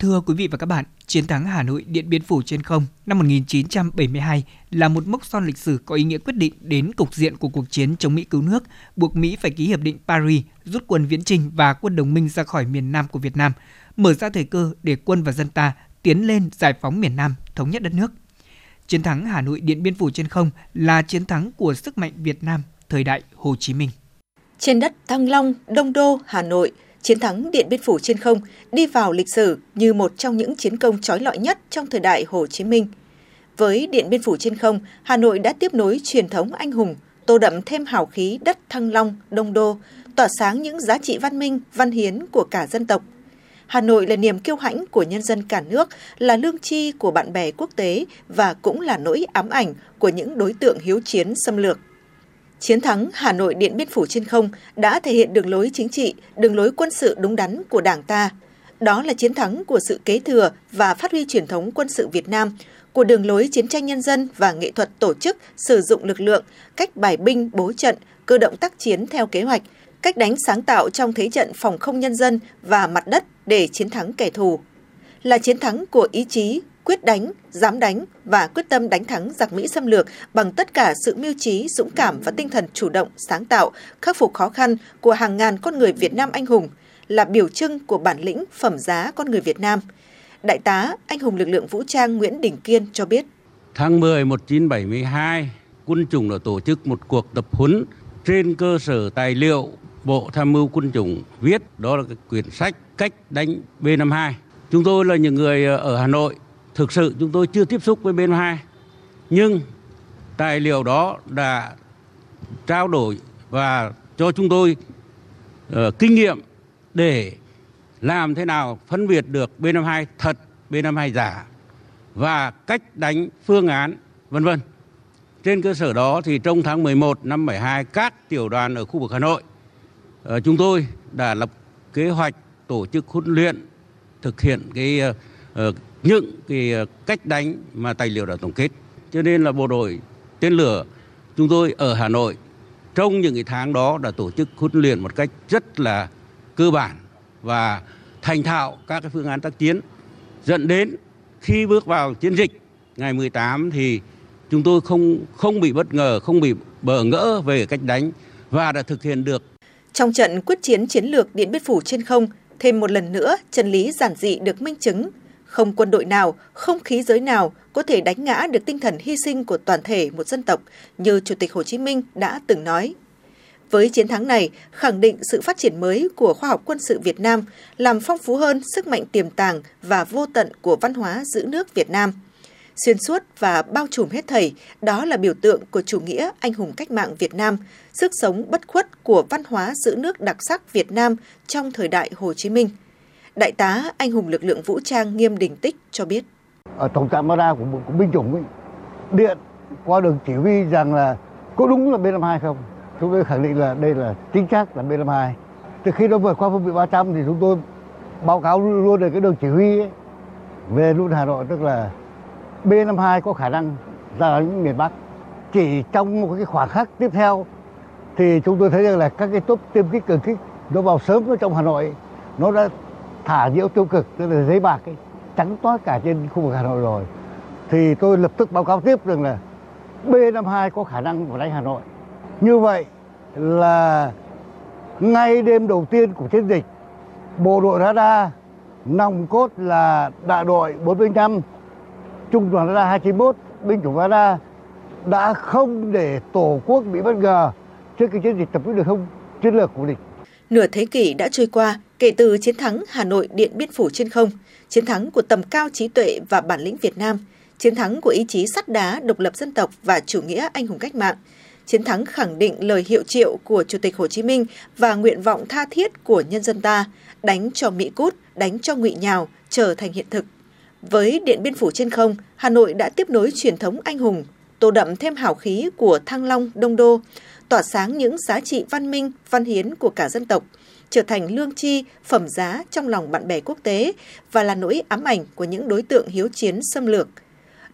Thưa quý vị và các bạn, chiến thắng Hà Nội Điện Biên Phủ trên không năm 1972 là một mốc son lịch sử có ý nghĩa quyết định đến cục diện của cuộc chiến chống Mỹ cứu nước, buộc Mỹ phải ký hiệp định Paris, rút quân viễn trình và quân đồng minh ra khỏi miền Nam của Việt Nam, mở ra thời cơ để quân và dân ta tiến lên giải phóng miền Nam, thống nhất đất nước. Chiến thắng Hà Nội Điện Biên Phủ trên không là chiến thắng của sức mạnh Việt Nam thời đại Hồ Chí Minh. Trên đất Thăng Long, Đông Đô, Hà Nội, chiến thắng Điện Biên Phủ trên không đi vào lịch sử như một trong những chiến công trói lọi nhất trong thời đại Hồ Chí Minh. Với Điện Biên Phủ trên không, Hà Nội đã tiếp nối truyền thống anh hùng, tô đậm thêm hào khí đất Thăng Long, Đông Đô, tỏa sáng những giá trị văn minh, văn hiến của cả dân tộc. Hà Nội là niềm kiêu hãnh của nhân dân cả nước, là lương tri của bạn bè quốc tế và cũng là nỗi ám ảnh của những đối tượng hiếu chiến xâm lược. Chiến thắng Hà Nội Điện Biên Phủ trên không đã thể hiện đường lối chính trị, đường lối quân sự đúng đắn của Đảng ta. Đó là chiến thắng của sự kế thừa và phát huy truyền thống quân sự Việt Nam, của đường lối chiến tranh nhân dân và nghệ thuật tổ chức, sử dụng lực lượng, cách bài binh bố trận, cơ động tác chiến theo kế hoạch, cách đánh sáng tạo trong thế trận phòng không nhân dân và mặt đất để chiến thắng kẻ thù. Là chiến thắng của ý chí, quyết đánh, dám đánh và quyết tâm đánh thắng giặc Mỹ xâm lược bằng tất cả sự mưu trí, dũng cảm và tinh thần chủ động, sáng tạo, khắc phục khó khăn của hàng ngàn con người Việt Nam anh hùng, là biểu trưng của bản lĩnh phẩm giá con người Việt Nam. Đại tá, anh hùng lực lượng vũ trang Nguyễn Đình Kiên cho biết. Tháng 10 1972, quân chủng đã tổ chức một cuộc tập huấn trên cơ sở tài liệu Bộ Tham mưu quân chủng viết, đó là cái quyển sách Cách đánh B-52. Chúng tôi là những người ờ, ở Hà Nội thực sự chúng tôi chưa tiếp xúc với bên hai nhưng tài liệu đó đã trao đổi và cho chúng tôi uh, kinh nghiệm để làm thế nào phân biệt được B52 thật, B52 giả và cách đánh phương án vân vân. Trên cơ sở đó thì trong tháng 11 năm 72 các tiểu đoàn ở khu vực Hà Nội uh, chúng tôi đã lập kế hoạch tổ chức huấn luyện thực hiện cái uh, những cái ờ, cách đánh mà tài liệu đã tổng kết. Cho nên là bộ đội tên lửa chúng tôi ở Hà Nội trong những cái tháng đó đã tổ chức huấn luyện một cách rất là cơ bản và thành thạo các cái phương án tác chiến dẫn đến khi bước vào chiến dịch ngày 18 thì chúng tôi không không bị bất ngờ, không bị bỡ ngỡ về cách đánh và đã thực hiện được Trong trận quyết chiến chiến lược Điện Biên Phủ trên không, thêm một lần nữa chân lý giản dị được minh chứng. Không quân đội nào, không khí giới nào có thể đánh ngã được tinh thần hy sinh của toàn thể một dân tộc như Chủ tịch Hồ Chí Minh đã từng nói. Với chiến thắng này, khẳng định sự phát triển mới của khoa học quân sự Việt Nam, làm phong phú hơn sức mạnh tiềm tàng và vô tận của văn hóa giữ nước Việt Nam. Xuyên suốt và bao trùm hết thảy, đó là biểu tượng của chủ nghĩa anh hùng cách mạng Việt Nam, sức sống bất khuất của văn hóa giữ nước đặc sắc Việt Nam trong thời đại Hồ Chí Minh. Đại tá anh hùng lực lượng vũ trang Nghiêm Đình Tích cho biết. Ở tổng trạm radar của, của binh chủng ấy, điện qua đường chỉ huy rằng là có đúng là B52 không? chúng tôi khẳng định là đây là chính xác là B52. Từ khi nó vượt qua phương vị 300 thì chúng tôi báo cáo luôn về cái đường chỉ huy ấy, về luôn Hà Nội tức là B52 có khả năng ra đến miền Bắc. Chỉ trong một cái khoảng khắc tiếp theo thì chúng tôi thấy rằng là các cái tốt tiêm kích cường kích nó vào sớm ở trong Hà Nội nó đã thả nhiễu tiêu cực tức là giấy bạc ấy, trắng toát cả trên khu vực Hà Nội rồi. Thì tôi lập tức báo cáo tiếp rằng là B52 có khả năng vào đánh Hà Nội. Như vậy là ngay đêm đầu tiên của chiến dịch, bộ đội radar nòng cốt là đại đội 45, trung đoàn radar 291, binh chủng radar đã không để tổ quốc bị bất ngờ trước cái chiến dịch tập kích đường không? Chiến lược của địch. Nửa thế kỷ đã trôi qua kể từ chiến thắng Hà Nội Điện Biên Phủ trên không, chiến thắng của tầm cao trí tuệ và bản lĩnh Việt Nam, chiến thắng của ý chí sắt đá độc lập dân tộc và chủ nghĩa anh hùng cách mạng, chiến thắng khẳng định lời hiệu triệu của Chủ tịch Hồ Chí Minh và nguyện vọng tha thiết của nhân dân ta, đánh cho Mỹ cút, đánh cho ngụy nhào, trở thành hiện thực. Với Điện Biên Phủ trên không, Hà Nội đã tiếp nối truyền thống anh hùng, tô đậm thêm hào khí của Thăng Long, Đông Đô, tỏa sáng những giá trị văn minh, văn hiến của cả dân tộc, trở thành lương chi, phẩm giá trong lòng bạn bè quốc tế và là nỗi ám ảnh của những đối tượng hiếu chiến xâm lược –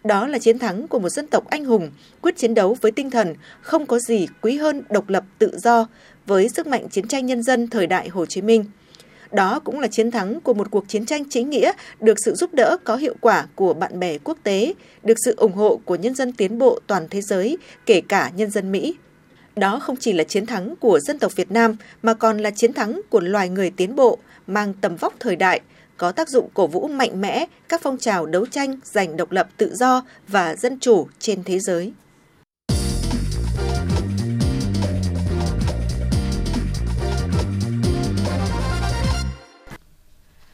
đó là chiến thắng của một dân tộc anh hùng, quyết chiến đấu với tinh thần không có gì quý hơn độc lập tự do với sức mạnh chiến tranh nhân dân thời đại Hồ Chí Minh. Đó cũng là chiến thắng của một cuộc chiến tranh chính nghĩa được sự giúp đỡ có hiệu quả của bạn bè quốc tế, được sự ủng hộ của nhân dân tiến bộ toàn thế giới, kể cả nhân dân Mỹ. Đó không chỉ là chiến thắng của dân tộc Việt Nam mà còn là chiến thắng của loài người tiến bộ, mang tầm vóc thời đại, có tác dụng cổ vũ mạnh mẽ các phong trào đấu tranh giành độc lập tự do và dân chủ trên thế giới.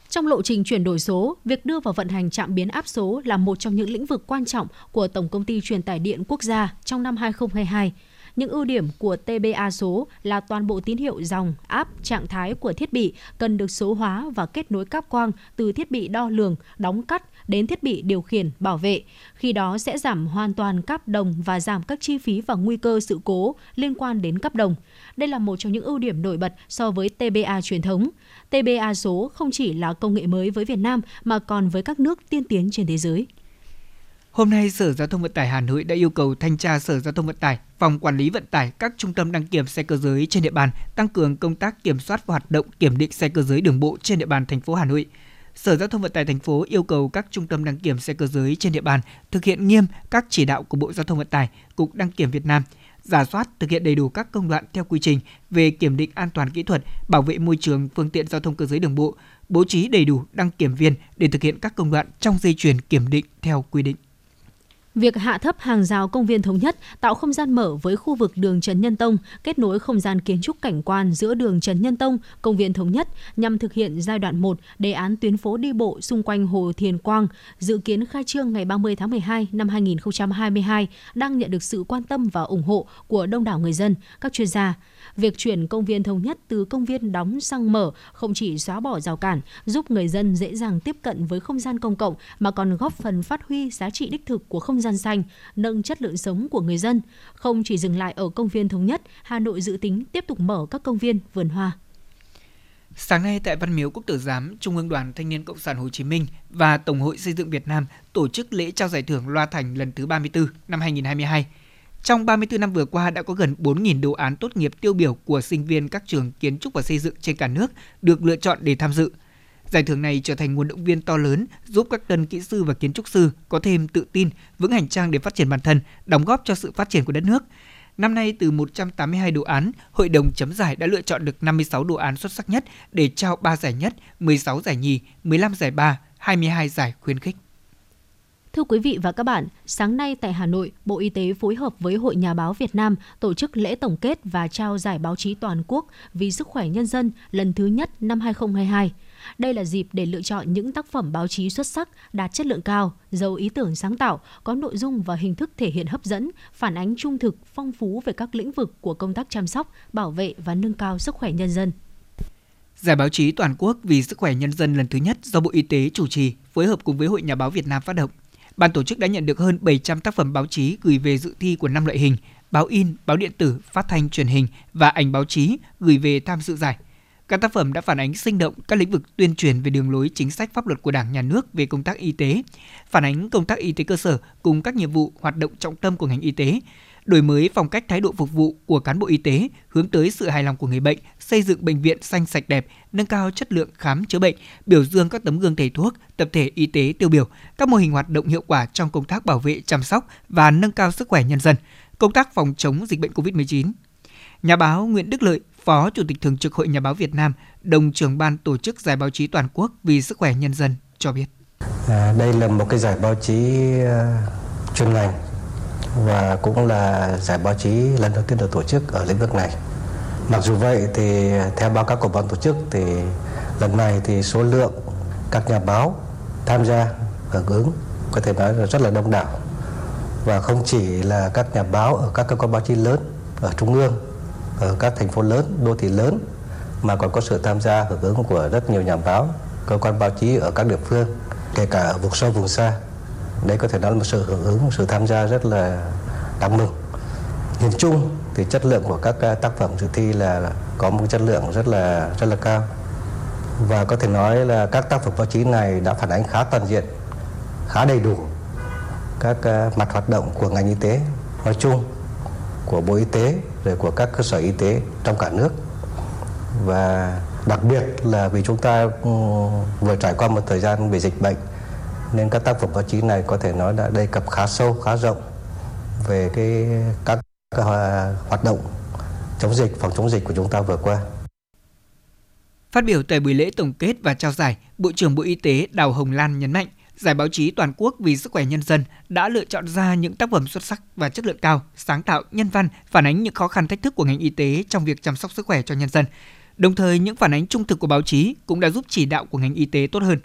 Trong lộ trình chuyển đổi số, việc đưa vào vận hành trạm biến áp số là một trong những lĩnh vực quan trọng của Tổng công ty truyền tải điện quốc gia trong năm 2022. Những ưu điểm của TBA số là toàn bộ tín hiệu dòng, áp, trạng thái của thiết bị cần được số hóa và kết nối cáp quang từ thiết bị đo lường, đóng cắt đến thiết bị điều khiển, bảo vệ. Khi đó sẽ giảm hoàn toàn cáp đồng và giảm các chi phí và nguy cơ sự cố liên quan đến cáp đồng. Đây là một trong những ưu điểm nổi bật so với TBA truyền thống. TBA số không chỉ là công nghệ mới với Việt Nam mà còn với các nước tiên tiến trên thế giới. Hôm nay, Sở Giao thông Vận tải Hà Nội đã yêu cầu thanh tra Sở Giao thông Vận tải, phòng quản lý vận tải các trung tâm đăng kiểm xe cơ giới trên địa bàn tăng cường công tác kiểm soát và hoạt động kiểm định xe cơ giới đường bộ trên địa bàn thành phố Hà Nội. Sở Giao thông Vận tải thành phố yêu cầu các trung tâm đăng kiểm xe cơ giới trên địa bàn thực hiện nghiêm các chỉ đạo của Bộ Giao thông Vận tải, Cục Đăng kiểm Việt Nam, giả soát thực hiện đầy đủ các công đoạn theo quy trình về kiểm định an toàn kỹ thuật, bảo vệ môi trường phương tiện giao thông cơ giới đường bộ, bố trí đầy đủ đăng kiểm viên để thực hiện các công đoạn trong dây chuyền kiểm định theo quy định. Việc hạ thấp hàng rào công viên thống nhất tạo không gian mở với khu vực đường Trần Nhân Tông, kết nối không gian kiến trúc cảnh quan giữa đường Trần Nhân Tông, công viên thống nhất nhằm thực hiện giai đoạn 1 đề án tuyến phố đi bộ xung quanh Hồ Thiền Quang, dự kiến khai trương ngày 30 tháng 12 năm 2022, đang nhận được sự quan tâm và ủng hộ của đông đảo người dân, các chuyên gia. Việc chuyển công viên thống nhất từ công viên đóng sang mở không chỉ xóa bỏ rào cản, giúp người dân dễ dàng tiếp cận với không gian công cộng mà còn góp phần phát huy giá trị đích thực của không gian xanh, nâng chất lượng sống của người dân. Không chỉ dừng lại ở công viên thống nhất, Hà Nội dự tính tiếp tục mở các công viên, vườn hoa. Sáng nay tại Văn Miếu Quốc Tử Giám, Trung ương Đoàn Thanh niên Cộng sản Hồ Chí Minh và Tổng hội Xây dựng Việt Nam tổ chức lễ trao giải thưởng Loa Thành lần thứ 34 năm 2022 trong 34 năm vừa qua đã có gần 4.000 đồ án tốt nghiệp tiêu biểu của sinh viên các trường kiến trúc và xây dựng trên cả nước được lựa chọn để tham dự. Giải thưởng này trở thành nguồn động viên to lớn giúp các tân kỹ sư và kiến trúc sư có thêm tự tin, vững hành trang để phát triển bản thân, đóng góp cho sự phát triển của đất nước. Năm nay, từ 182 đồ án, Hội đồng chấm giải đã lựa chọn được 56 đồ án xuất sắc nhất để trao 3 giải nhất, 16 giải nhì, 15 giải ba, 22 giải khuyến khích. Thưa quý vị và các bạn, sáng nay tại Hà Nội, Bộ Y tế phối hợp với Hội Nhà báo Việt Nam tổ chức lễ tổng kết và trao giải báo chí toàn quốc vì sức khỏe nhân dân lần thứ nhất năm 2022. Đây là dịp để lựa chọn những tác phẩm báo chí xuất sắc, đạt chất lượng cao, giàu ý tưởng sáng tạo, có nội dung và hình thức thể hiện hấp dẫn, phản ánh trung thực, phong phú về các lĩnh vực của công tác chăm sóc, bảo vệ và nâng cao sức khỏe nhân dân. Giải báo chí toàn quốc vì sức khỏe nhân dân lần thứ nhất do Bộ Y tế chủ trì, phối hợp cùng với Hội Nhà báo Việt Nam phát động. Ban tổ chức đã nhận được hơn 700 tác phẩm báo chí gửi về dự thi của năm loại hình: báo in, báo điện tử, phát thanh truyền hình và ảnh báo chí gửi về tham dự giải. Các tác phẩm đã phản ánh sinh động các lĩnh vực tuyên truyền về đường lối chính sách pháp luật của Đảng, Nhà nước về công tác y tế, phản ánh công tác y tế cơ sở cùng các nhiệm vụ hoạt động trọng tâm của ngành y tế, đổi mới phong cách thái độ phục vụ của cán bộ y tế hướng tới sự hài lòng của người bệnh, xây dựng bệnh viện xanh sạch đẹp, nâng cao chất lượng khám chữa bệnh, biểu dương các tấm gương thầy thuốc, tập thể y tế tiêu biểu, các mô hình hoạt động hiệu quả trong công tác bảo vệ, chăm sóc và nâng cao sức khỏe nhân dân, công tác phòng chống dịch bệnh COVID-19. Nhà báo Nguyễn Đức Lợi, Phó Chủ tịch Thường trực Hội Nhà báo Việt Nam, đồng trưởng ban tổ chức Giải báo chí toàn quốc vì sức khỏe nhân dân cho biết. À, đây là một cái giải báo chí uh, chuyên ngành và cũng là giải báo chí lần đầu tiên được tổ chức ở lĩnh vực này. Mặc dù vậy thì theo báo cáo của ban tổ chức thì lần này thì số lượng các nhà báo tham gia hưởng ứng có thể nói là rất là đông đảo và không chỉ là các nhà báo ở các cơ quan báo chí lớn ở trung ương, ở các thành phố lớn, đô thị lớn, mà còn có sự tham gia hưởng ứng của rất nhiều nhà báo, cơ quan báo chí ở các địa phương, kể cả ở vùng sâu, vùng xa đây có thể nói là một sự hưởng ứng, một sự tham gia rất là đáng mừng. Nhìn chung thì chất lượng của các à, tác phẩm dự thi là có một chất lượng rất là rất là cao. Và có thể nói là các tác phẩm báo chí này đã phản ánh khá toàn diện, khá đầy đủ các à, mặt hoạt động của ngành y tế nói chung, của bộ y tế, rồi của các cơ sở y tế trong cả nước. Và đặc biệt là vì chúng ta vừa trải qua một thời gian về dịch bệnh nên các tác phẩm báo chí này có thể nói đã đề cập khá sâu khá rộng về cái các, các hoạt động chống dịch phòng chống dịch của chúng ta vừa qua. Phát biểu tại buổi lễ tổng kết và trao giải, Bộ trưởng Bộ Y tế Đào Hồng Lan nhấn mạnh, Giải báo chí toàn quốc vì sức khỏe nhân dân đã lựa chọn ra những tác phẩm xuất sắc và chất lượng cao, sáng tạo, nhân văn, phản ánh những khó khăn thách thức của ngành y tế trong việc chăm sóc sức khỏe cho nhân dân. Đồng thời, những phản ánh trung thực của báo chí cũng đã giúp chỉ đạo của ngành y tế tốt hơn.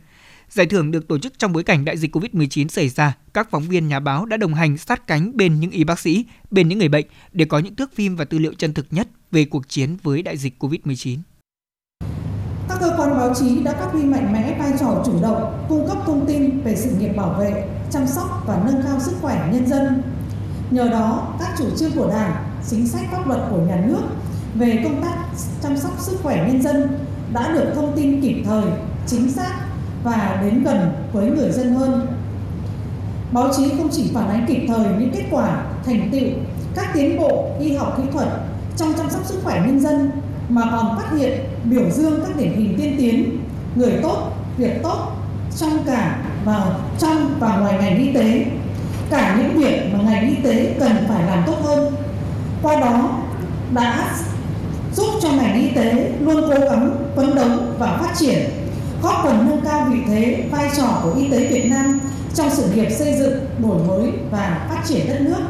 Giải thưởng được tổ chức trong bối cảnh đại dịch COVID-19 xảy ra, các phóng viên nhà báo đã đồng hành sát cánh bên những y bác sĩ, bên những người bệnh để có những thước phim và tư liệu chân thực nhất về cuộc chiến với đại dịch COVID-19 Các cơ quan báo chí đã phát huy mạnh mẽ vai trò chủ động, cung cấp thông tin về sự nghiệp bảo vệ, chăm sóc và nâng cao sức khỏe nhân dân. Nhờ đó, các chủ trương của Đảng, chính sách pháp luật của nhà nước về công tác chăm sóc sức khỏe nhân dân đã được thông tin kịp thời, chính xác và đến gần với người dân hơn. Báo chí không chỉ phản ánh kịp thời những kết quả, thành tựu, các tiến bộ y học kỹ thuật trong chăm sóc sức khỏe nhân dân mà còn phát hiện biểu dương các điển hình tiên tiến người tốt việc tốt trong cả và trong và ngoài ngành y tế. Cả những việc mà ngành y tế cần phải làm tốt hơn. Qua đó đã giúp cho ngành y tế luôn cố gắng phấn đấu và phát triển góp phần nâng cao vị thế vai trò của y tế Việt Nam trong sự nghiệp xây dựng đổi mới và phát triển đất nước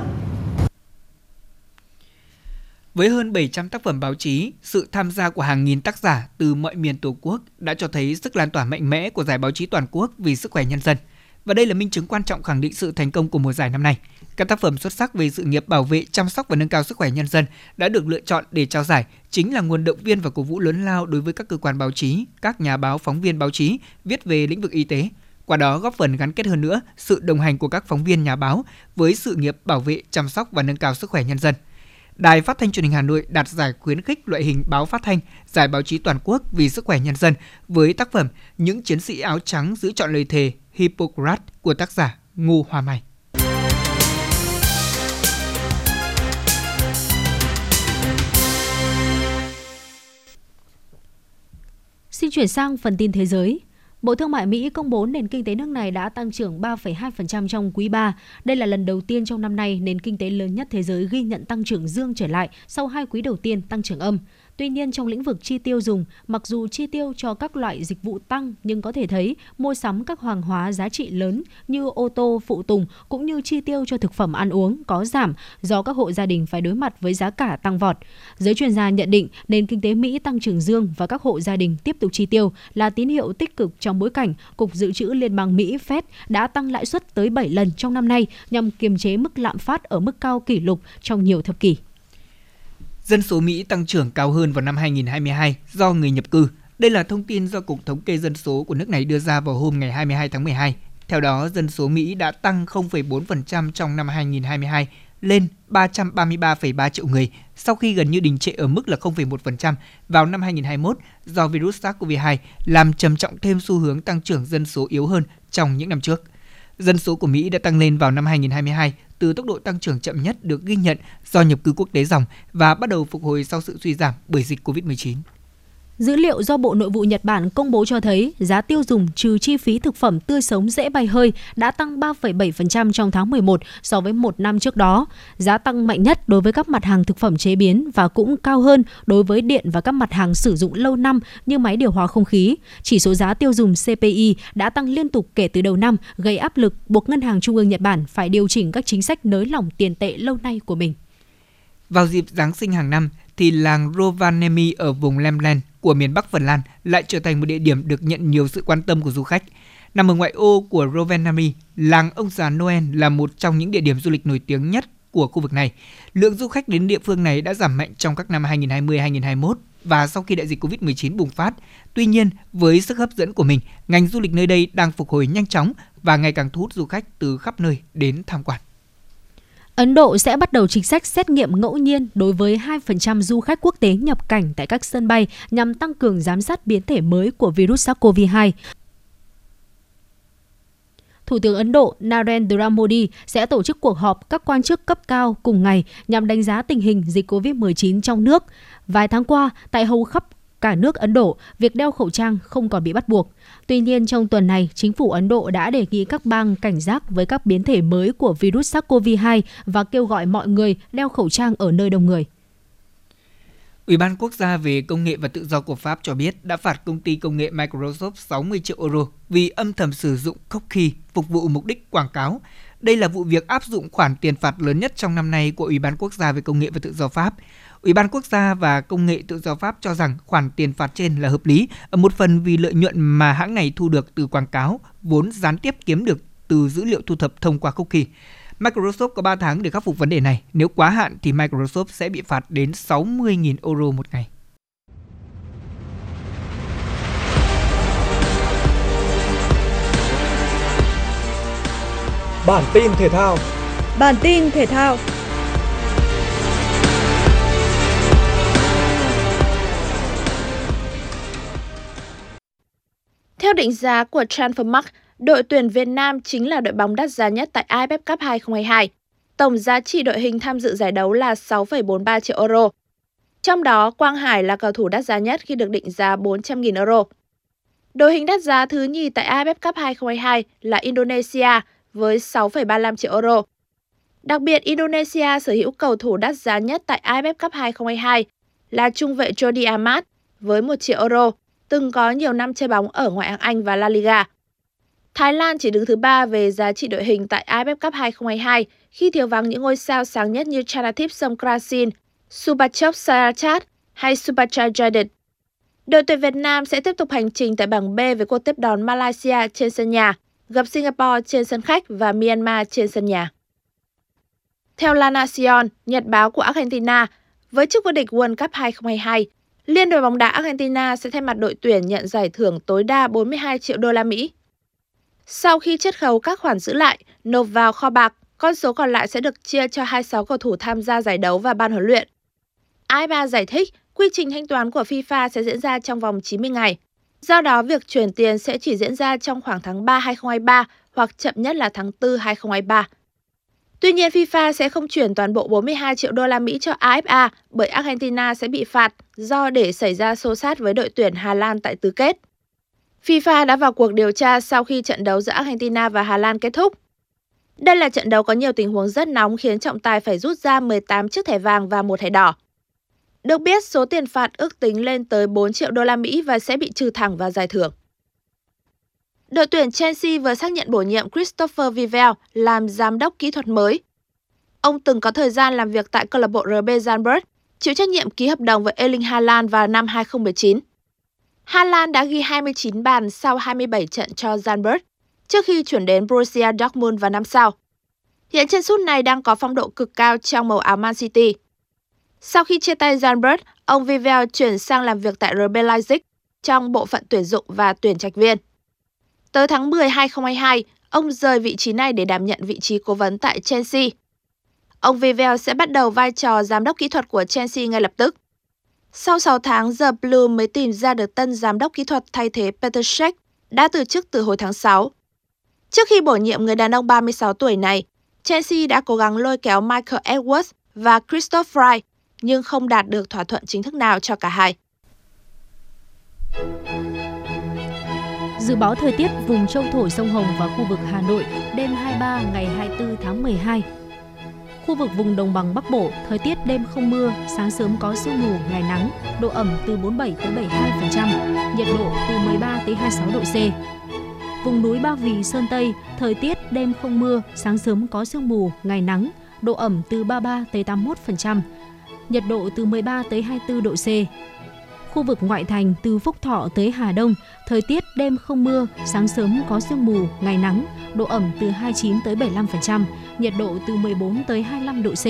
với hơn 700 tác phẩm báo chí, sự tham gia của hàng nghìn tác giả từ mọi miền Tổ quốc đã cho thấy sức lan tỏa mạnh mẽ của giải báo chí toàn quốc vì sức khỏe nhân dân. Và đây là minh chứng quan trọng khẳng định sự thành công của mùa giải năm nay. Các tác phẩm xuất sắc về sự nghiệp bảo vệ, chăm sóc và nâng cao sức khỏe nhân dân đã được lựa chọn để trao giải chính là nguồn động viên và cổ vũ lớn lao đối với các cơ quan báo chí, các nhà báo, phóng viên báo chí viết về lĩnh vực y tế. Qua đó góp phần gắn kết hơn nữa sự đồng hành của các phóng viên nhà báo với sự nghiệp bảo vệ, chăm sóc và nâng cao sức khỏe nhân dân – Đài Phát thanh Truyền hình Hà Nội đạt giải khuyến khích loại hình báo phát thanh, giải báo chí toàn quốc vì sức khỏe nhân dân với tác phẩm Những chiến sĩ áo trắng giữ chọn lời thề Hippocrates của tác giả Ngô Hoa Mai. Xin chuyển sang phần tin thế giới. Bộ Thương mại Mỹ công bố nền kinh tế nước này đã tăng trưởng 3,2% trong quý 3. Đây là lần đầu tiên trong năm nay nền kinh tế lớn nhất thế giới ghi nhận tăng trưởng dương trở lại sau hai quý đầu tiên tăng trưởng âm. Tuy nhiên trong lĩnh vực chi tiêu dùng, mặc dù chi tiêu cho các loại dịch vụ tăng nhưng có thể thấy mua sắm các hàng hóa giá trị lớn như ô tô, phụ tùng cũng như chi tiêu cho thực phẩm ăn uống có giảm do các hộ gia đình phải đối mặt với giá cả tăng vọt. Giới chuyên gia nhận định nền kinh tế Mỹ tăng trưởng dương và các hộ gia đình tiếp tục chi tiêu là tín hiệu tích cực trong bối cảnh Cục Dự trữ Liên bang Mỹ Fed đã tăng lãi suất tới 7 lần trong năm nay nhằm kiềm chế mức lạm phát ở mức cao kỷ lục trong nhiều thập kỷ. Dân số Mỹ tăng trưởng cao hơn vào năm 2022 do người nhập cư. Đây là thông tin do Cục Thống kê Dân số của nước này đưa ra vào hôm ngày 22 tháng 12. Theo đó, dân số Mỹ đã tăng 0,4% trong năm 2022 lên 333,3 triệu người sau khi gần như đình trệ ở mức là 0,1% vào năm 2021 do virus SARS-CoV-2 làm trầm trọng thêm xu hướng tăng trưởng dân số yếu hơn trong những năm trước. Dân số của Mỹ đã tăng lên vào năm 2022 từ tốc độ tăng trưởng chậm nhất được ghi nhận do nhập cư quốc tế dòng và bắt đầu phục hồi sau sự suy giảm bởi dịch COVID-19. Dữ liệu do Bộ Nội vụ Nhật Bản công bố cho thấy giá tiêu dùng trừ chi phí thực phẩm tươi sống dễ bay hơi đã tăng 3,7% trong tháng 11 so với một năm trước đó. Giá tăng mạnh nhất đối với các mặt hàng thực phẩm chế biến và cũng cao hơn đối với điện và các mặt hàng sử dụng lâu năm như máy điều hòa không khí. Chỉ số giá tiêu dùng CPI đã tăng liên tục kể từ đầu năm, gây áp lực buộc Ngân hàng Trung ương Nhật Bản phải điều chỉnh các chính sách nới lỏng tiền tệ lâu nay của mình. Vào dịp Giáng sinh hàng năm, thì làng Rovaniemi ở vùng Lemland của miền Bắc Phần Lan lại trở thành một địa điểm được nhận nhiều sự quan tâm của du khách. Nằm ở ngoại ô của Rovaniemi, làng ông già Noel là một trong những địa điểm du lịch nổi tiếng nhất của khu vực này. Lượng du khách đến địa phương này đã giảm mạnh trong các năm 2020-2021 và sau khi đại dịch Covid-19 bùng phát. Tuy nhiên, với sức hấp dẫn của mình, ngành du lịch nơi đây đang phục hồi nhanh chóng và ngày càng thu hút du khách từ khắp nơi đến tham quan. Ấn Độ sẽ bắt đầu chính sách xét nghiệm ngẫu nhiên đối với 2% du khách quốc tế nhập cảnh tại các sân bay nhằm tăng cường giám sát biến thể mới của virus SARS-CoV-2. Thủ tướng Ấn Độ Narendra Modi sẽ tổ chức cuộc họp các quan chức cấp cao cùng ngày nhằm đánh giá tình hình dịch COVID-19 trong nước. Vài tháng qua, tại hầu khắp cả nước Ấn Độ, việc đeo khẩu trang không còn bị bắt buộc. Tuy nhiên, trong tuần này, chính phủ Ấn Độ đã đề nghị các bang cảnh giác với các biến thể mới của virus SARS-CoV-2 và kêu gọi mọi người đeo khẩu trang ở nơi đông người. Ủy ban Quốc gia về Công nghệ và Tự do của Pháp cho biết đã phạt công ty công nghệ Microsoft 60 triệu euro vì âm thầm sử dụng cookie phục vụ mục đích quảng cáo. Đây là vụ việc áp dụng khoản tiền phạt lớn nhất trong năm nay của Ủy ban Quốc gia về Công nghệ và Tự do Pháp. Ủy ban Quốc gia và Công nghệ Tự do Pháp cho rằng khoản tiền phạt trên là hợp lý, ở một phần vì lợi nhuận mà hãng này thu được từ quảng cáo vốn gián tiếp kiếm được từ dữ liệu thu thập thông qua cookie. Microsoft có 3 tháng để khắc phục vấn đề này. Nếu quá hạn thì Microsoft sẽ bị phạt đến 60.000 euro một ngày. Bản tin thể thao Bản tin thể thao Theo định giá của Transfermarkt, đội tuyển Việt Nam chính là đội bóng đắt giá nhất tại AFF Cup 2022. Tổng giá trị đội hình tham dự giải đấu là 6,43 triệu euro. Trong đó, Quang Hải là cầu thủ đắt giá nhất khi được định giá 400.000 euro. Đội hình đắt giá thứ nhì tại AFF Cup 2022 là Indonesia với 6,35 triệu euro. Đặc biệt, Indonesia sở hữu cầu thủ đắt giá nhất tại AFF Cup 2022 là trung vệ Jordi Amat với 1 triệu euro từng có nhiều năm chơi bóng ở ngoại hạng Anh và La Liga. Thái Lan chỉ đứng thứ ba về giá trị đội hình tại AFF Cup 2022 khi thiếu vắng những ngôi sao sáng nhất như Chanathip Songkrasin, Subachok Sarachat hay Subachai Jadid. Đội tuyển Việt Nam sẽ tiếp tục hành trình tại bảng B với cuộc tiếp đón Malaysia trên sân nhà, gặp Singapore trên sân khách và Myanmar trên sân nhà. Theo La Nacion, nhật báo của Argentina, với chức vô địch World Cup 2022, Liên đoàn bóng đá Argentina sẽ thay mặt đội tuyển nhận giải thưởng tối đa 42 triệu đô la Mỹ. Sau khi chiết khấu các khoản giữ lại, nộp vào kho bạc, con số còn lại sẽ được chia cho 26 cầu thủ tham gia giải đấu và ban huấn luyện. AFA giải thích quy trình thanh toán của FIFA sẽ diễn ra trong vòng 90 ngày. Do đó, việc chuyển tiền sẽ chỉ diễn ra trong khoảng tháng 3 2023 hoặc chậm nhất là tháng 4 2023. Tuy nhiên, FIFA sẽ không chuyển toàn bộ 42 triệu đô la Mỹ cho AFA bởi Argentina sẽ bị phạt do để xảy ra xô sát với đội tuyển Hà Lan tại tứ kết. FIFA đã vào cuộc điều tra sau khi trận đấu giữa Argentina và Hà Lan kết thúc. Đây là trận đấu có nhiều tình huống rất nóng khiến trọng tài phải rút ra 18 chiếc thẻ vàng và một thẻ đỏ. Được biết, số tiền phạt ước tính lên tới 4 triệu đô la Mỹ và sẽ bị trừ thẳng vào giải thưởng. Đội tuyển Chelsea vừa xác nhận bổ nhiệm Christopher Vivell làm giám đốc kỹ thuật mới. Ông từng có thời gian làm việc tại câu lạc bộ RB Zandberg, chịu trách nhiệm ký hợp đồng với Erling Haaland vào năm 2019. Haaland đã ghi 29 bàn sau 27 trận cho Zandberg trước khi chuyển đến Borussia Dortmund vào năm sau. Hiện chân sút này đang có phong độ cực cao trong màu áo Man City. Sau khi chia tay Zandberg, ông Vivell chuyển sang làm việc tại RB Leipzig trong bộ phận tuyển dụng và tuyển trạch viên. Tới tháng 10 2022, ông rời vị trí này để đảm nhận vị trí cố vấn tại Chelsea. Ông Vivell sẽ bắt đầu vai trò giám đốc kỹ thuật của Chelsea ngay lập tức. Sau 6 tháng, The Blue mới tìm ra được tân giám đốc kỹ thuật thay thế Peter Cech đã từ chức từ hồi tháng 6. Trước khi bổ nhiệm người đàn ông 36 tuổi này, Chelsea đã cố gắng lôi kéo Michael Edwards và Christoph Fry, nhưng không đạt được thỏa thuận chính thức nào cho cả hai. Dự báo thời tiết vùng châu thổ sông Hồng và khu vực Hà Nội đêm 23 ngày 24 tháng 12. Khu vực vùng đồng bằng Bắc Bộ, thời tiết đêm không mưa, sáng sớm có sương mù, ngày nắng, độ ẩm từ 47 tới 72%, nhiệt độ từ 13 tới 26 độ C. Vùng núi Ba Vì, Sơn Tây, thời tiết đêm không mưa, sáng sớm có sương mù, ngày nắng, độ ẩm từ 33 tới 81%, nhiệt độ từ 13 tới 24 độ C. Khu vực ngoại thành từ Phúc Thọ tới Hà Đông, thời tiết đêm không mưa, sáng sớm có sương mù, ngày nắng, độ ẩm từ 29 tới 75%, nhiệt độ từ 14 tới 25 độ C.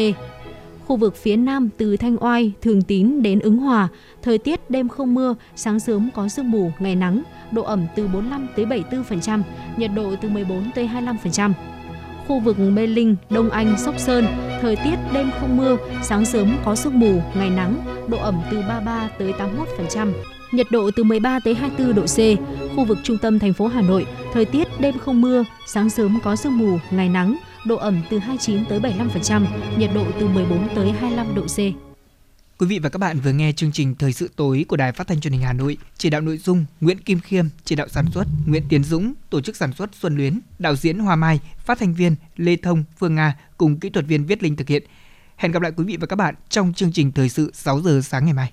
Khu vực phía Nam từ Thanh Oai, Thường Tín đến Ứng Hòa, thời tiết đêm không mưa, sáng sớm có sương mù, ngày nắng, độ ẩm từ 45 tới 74%, nhiệt độ từ 14 tới 25%. Khu vực Mê Linh, Đông Anh, Sóc Sơn, thời tiết đêm không mưa, sáng sớm có sương mù, ngày nắng, độ ẩm từ 33 tới 81%, nhiệt độ từ 13 tới 24 độ C. Khu vực trung tâm thành phố Hà Nội, thời tiết đêm không mưa, sáng sớm có sương mù, ngày nắng, độ ẩm từ 29 tới 75%, nhiệt độ từ 14 tới 25 độ C. Quý vị và các bạn vừa nghe chương trình Thời sự tối của Đài Phát thanh Truyền hình Hà Nội, chỉ đạo nội dung Nguyễn Kim Khiêm, chỉ đạo sản xuất Nguyễn Tiến Dũng, tổ chức sản xuất Xuân Luyến, đạo diễn Hoa Mai, phát thanh viên Lê Thông, Phương Nga cùng kỹ thuật viên Viết Linh thực hiện. Hẹn gặp lại quý vị và các bạn trong chương trình Thời sự 6 giờ sáng ngày mai.